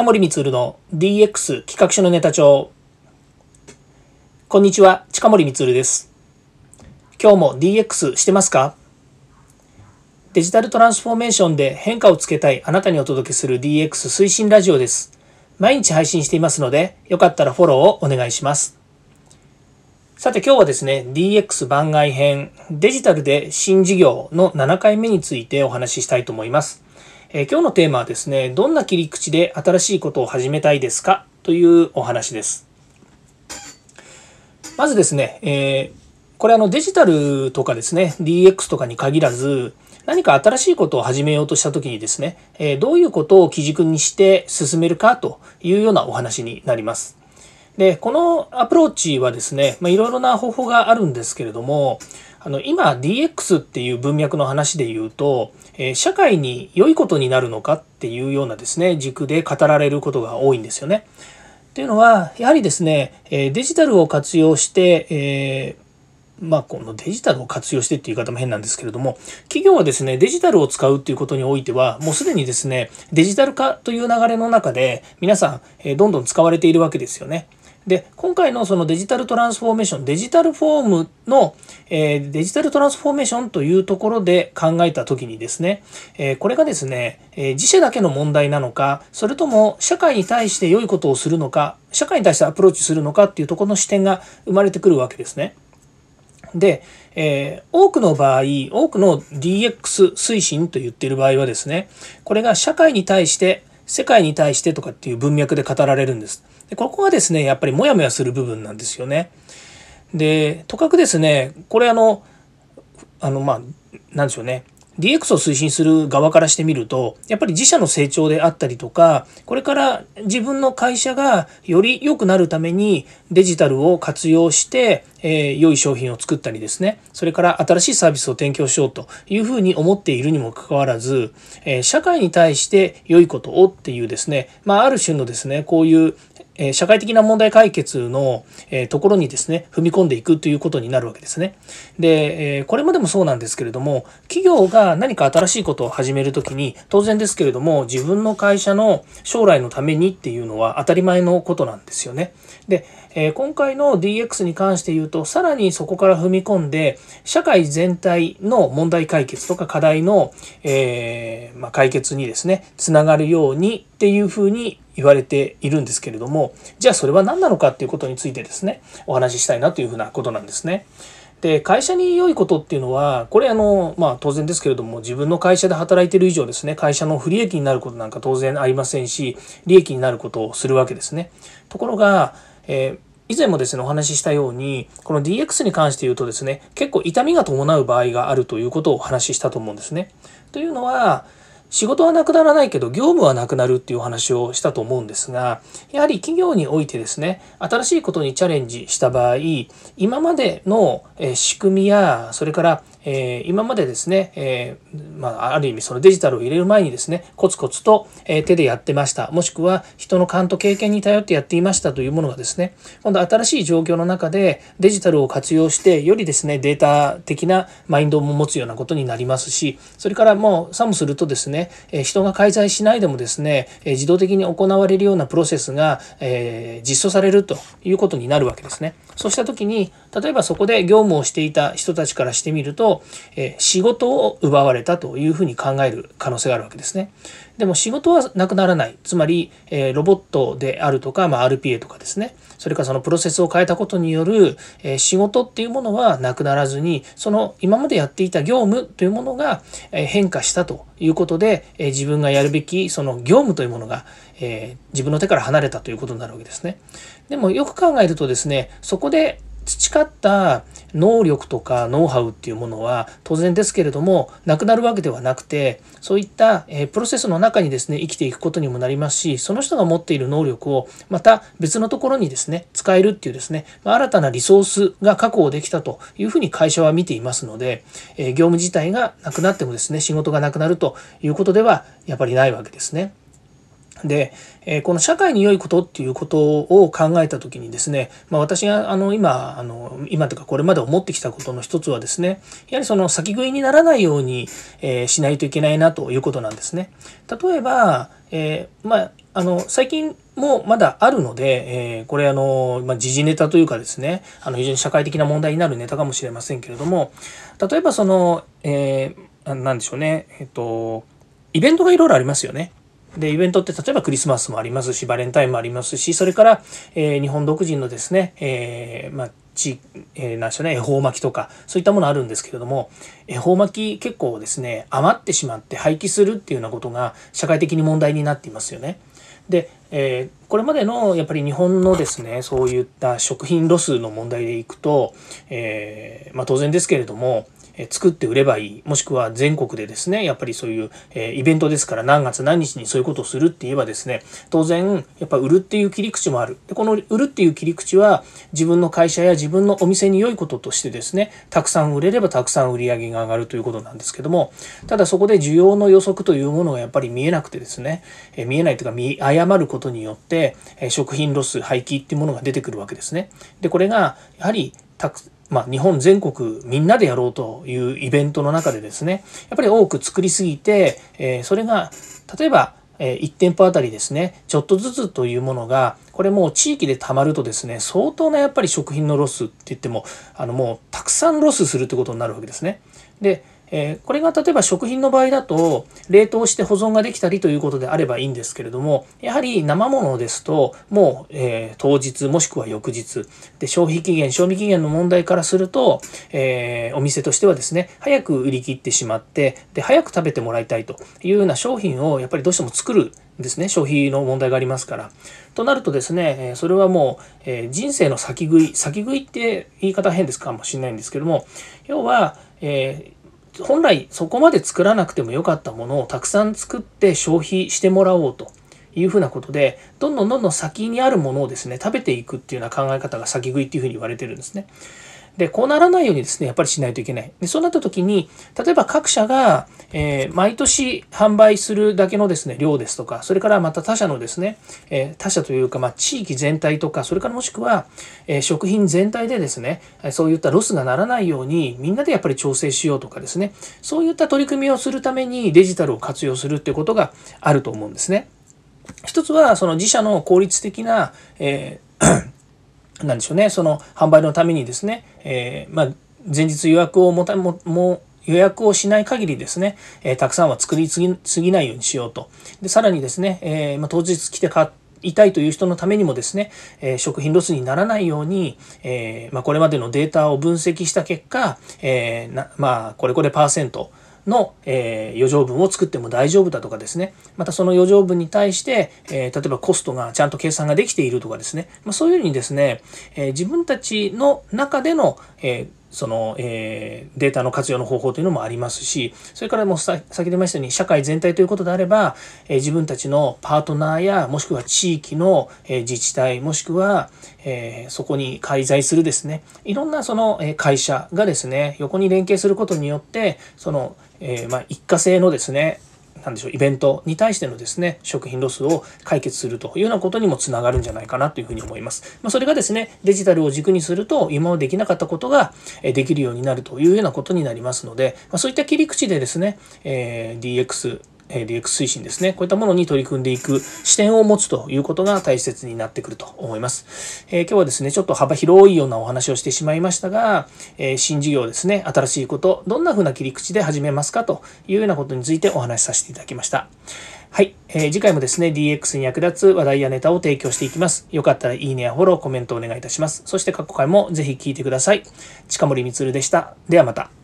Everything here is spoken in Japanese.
近森光の DX 企画書のネタ帳。こんにちは近森光です。今日も DX してますか？デジタルトランスフォーメーションで変化をつけたいあなたにお届けする DX 推進ラジオです。毎日配信していますのでよかったらフォローをお願いします。さて今日はですね DX 番外編デジタルで新事業の7回目についてお話ししたいと思います。えー、今日のテーマはですね、どんな切り口で新しいことを始めたいですか？というお話です。まずですね、えー、これあのデジタルとかですね、DX とかに限らず、何か新しいことを始めようとした時にですね、えどういうことを基軸にして進めるか？というようなお話になります。で、このアプローチはですね、まあ、いろいろな方法があるんですけれども、あの今 DX っていう文脈の話で言うと、え社会に良いことになるのかっていうようなですね軸で語られることが多いんですよね。っていうのはやはりですねえデジタルを活用して、えー、まあ、このデジタルを活用してっていう言い方も変なんですけれども企業はですねデジタルを使うっていうことにおいてはもうすでにですねデジタル化という流れの中で皆さん、どんどん使われているわけですよね。で今回のそのデジタルトランスフォーメーションデジタルフォームの、えー、デジタルトランスフォーメーションというところで考えた時にですね、えー、これがですね、えー、自社だけの問題なのかそれとも社会に対して良いことをするのか社会に対してアプローチするのかっていうところの視点が生まれてくるわけですね。で、えー、多くの場合多くの DX 推進と言っている場合はですねこれが社会に対して世界に対してとかっていう文脈で語られるんです。でここがですねやっぱりモヤモヤする部分なんですよね。でとかくですねこれあのあのまあなんでしょうね DX を推進する側からしてみるとやっぱり自社の成長であったりとかこれから自分の会社がより良くなるためにデジタルを活用して、えー、良い商品を作ったりですね。それから新しいサービスを提供しようというふうに思っているにもかかわらず、えー、社会に対して良いことをっていうですね、まあ、ある種のですねこういうえ社会的な問題解決の、えところにですね踏み込んでいくということになるわけですね。で、えこれまでもそうなんですけれども企業が何か新しいことを始める時に当然ですけれども自分の会社の将来のためにっていうのは当たり前のことなんですよね。で、え今回の DX に関して言うとさらにそこから踏み込んで社会全体の問題解決とか課題の、え、ま、解決にですねつながるようにっていうふうに言われているんですけれどもじゃあそれは何なのかっていうことについてですねお話ししたいなというふうなことなんですね。で会社に良いことっていうのはこれあのまあ当然ですけれども自分の会社で働いてる以上ですね会社の不利益になることなんか当然ありませんし利益になることをするわけですね。ところが、えー以前もですね、お話ししたように、この DX に関して言うとですね、結構痛みが伴う場合があるということをお話ししたと思うんですね。というのは、仕事はなくならないけど業務はなくなるっていうお話をしたと思うんですがやはり企業においてですね新しいことにチャレンジした場合今までの仕組みやそれからえ今までですね、えまあ、ある意味そのデジタルを入れる前にですねコツコツと、え手でやってましたもしくは人の勘と経験に頼ってやっていましたというものがですね今度新しい状況の中でデジタルを活用してよりですねデータ的なマインドも持つようなことになりますしそれからもうさもするとですねえ人が介在しないでもですねえ自動的に行われるようなプロセスが、え実装されるということになるわけですね。そうした時に例えばそこで業務をしていた人たちからしてみるとと、え仕事を奪われたというふうに考える可能性があるわけですね。でも仕事はなくならない。つまり、えロボットであるとか、まあ、RPA とかですね。それからそのプロセスを変えたことによる、え仕事っていうものはなくならずに、その今までやっていた業務というものが、え変化したということで、え自分がやるべきその業務というものが、え自分の手から離れたということになるわけですね。でもよく考えるとですね、そこで培った能力とかノウハウっていうものは当然ですけれどもなくなるわけではなくてそういった、えプロセスの中にですね生きていくことにもなりますしその人が持っている能力をまた別のところにですね使えるっていうですね、ま新たなリソースが確保できたというふうに会社は見ていますので、え業務自体がなくなってもですね仕事がなくなるということではやっぱりないわけですね。で、えこの社会に良いことっていうことを考えた時にですね、まあ、私があの今あの今というかこれまで思ってきたことの一つはですねやはりその先食いにならないように、えしないといけないなということなんですね。例えば、えー、まああの最近もまだあるので、えー、これあの、まあ、時事ネタというかですねあの非常に社会的な問題になるネタかもしれませんけれども例えばその、えー、でしょうねえっとイベントがいろいろありますよね。で、イベントって例えばクリスマスもありますし、バレンタインもありますし、それから、えー、日本独自のですね、えー、まあ、地、えー、なんでしょうね、恵方巻きとか、そういったものあるんですけれども、恵方巻き結構ですね、余ってしまって廃棄するっていうようなことが社会的に問題になっていますよね。で、えー、これまでのやっぱり日本のですね、そういった食品ロスの問題でいくと、えー、まあ、当然ですけれども、作って売ればいいもしくは全国でですねやっぱりそういう、えイベントですから何月何日にそういうことをするって言えばですね当然やっぱ売るっていう切り口もあるでこの売るっていう切り口は自分の会社や自分のお店に良いこととしてですねたくさん売れればたくさん売り上げが上がるということなんですけどもただそこで需要の予測というものがやっぱり見えなくてですね、え見えないというか見誤ることによって、え食品ロス廃棄っていうものが出てくるわけですね。でこれがやはりたくまあ、日本全国みんなでやろうというイベントの中でですねやっぱり多く作りすぎて、えー、それが例えば1店舗あたりですねちょっとずつというものがこれもう地域でたまるとですね相当なやっぱり食品のロスって言ってもあのもうたくさんロスするってことになるわけですね。でえー、これが例えば食品の場合だと冷凍して保存ができたりということであればいいんですけれどもやはり生ものですともう、えー、当日もしくは翌日で消費期限賞味期限の問題からすると、えー、お店としてはですね早く売り切ってしまってで早く食べてもらいたいというような商品をやっぱりどうしても作るんですね消費の問題がありますから。となるとですねそれはもう、え人生の先食い先食いって言い方変ですかもしれないんですけども要は、えー本来そこまで作らなくてもよかったものをたくさん作って消費してもらおうというふうなことでどんどんどんどん先にあるものをですね食べていくっていうような考え方が先食いっていうふうに言われてるんですね。で、こうならないようにですね、やっぱりしないといけない。で、そうなった時に、例えば各社が、えー、毎年販売するだけのですね、量ですとか、それからまた他社のですね、えー、他社というか、まあ、地域全体とか、それからもしくは、えー、食品全体でですね、そういったロスがならないように、みんなでやっぱり調整しようとかですね、そういった取り組みをするためにデジタルを活用するっていうことがあると思うんですね。一つは、その自社の効率的な、えーなんでしょうね、その販売のためにですね、えー、まあ、前日予約をもたもも予約をしない限りですね、えー、たくさんは作りすぎないようにしようと。で、さらにですね、えー、まあ、当日来て買いたいという人のためにもですね、え食品ロスにならないように、えまあ、これまでのデータを分析した結果、えなまあ、これこれパーセント、の、えー、余剰分を作っても大丈夫だとかですねまたその余剰分に対して、えー、例えばコストがちゃんと計算ができているとかですね、まあ、そういうふうにですね、えー、自分たちの中での、えその、えー、データの活用の方法というのもありますし、それからもう先ほど言いましたように、社会全体ということであれば、えー、自分たちのパートナーや、もしくは地域の、えー、自治体、もしくは、えそこに介在するですね、いろんなその、え会社がですね、横に連携することによって、その、えまあ、一過性のですね、なんでしょうイベントに対してのですね食品ロスを解決するというようなことにもつながるんじゃないかなというふうに思います。まあ、それがですねデジタルを軸にすると今までできなかったことができるようになるというようなことになりますので、まあ、そういった切り口でですね、えー、DX え DX 推進ですね。こういったものに取り組んでいく視点を持つということが大切になってくると思います。えー、今日はですね、ちょっと幅広いようなお話をしてしまいましたが、えー、新事業ですね、新しいこと、どんな風な切り口で始めますかというようなことについてお話しさせていただきました。はい、えー、次回もですね、DX に役立つ話題やネタを提供していきます。よかったらいいねやフォロー、コメントお願いいたします。そして過去回もぜひ聞いてください。近森光でした。ではまた。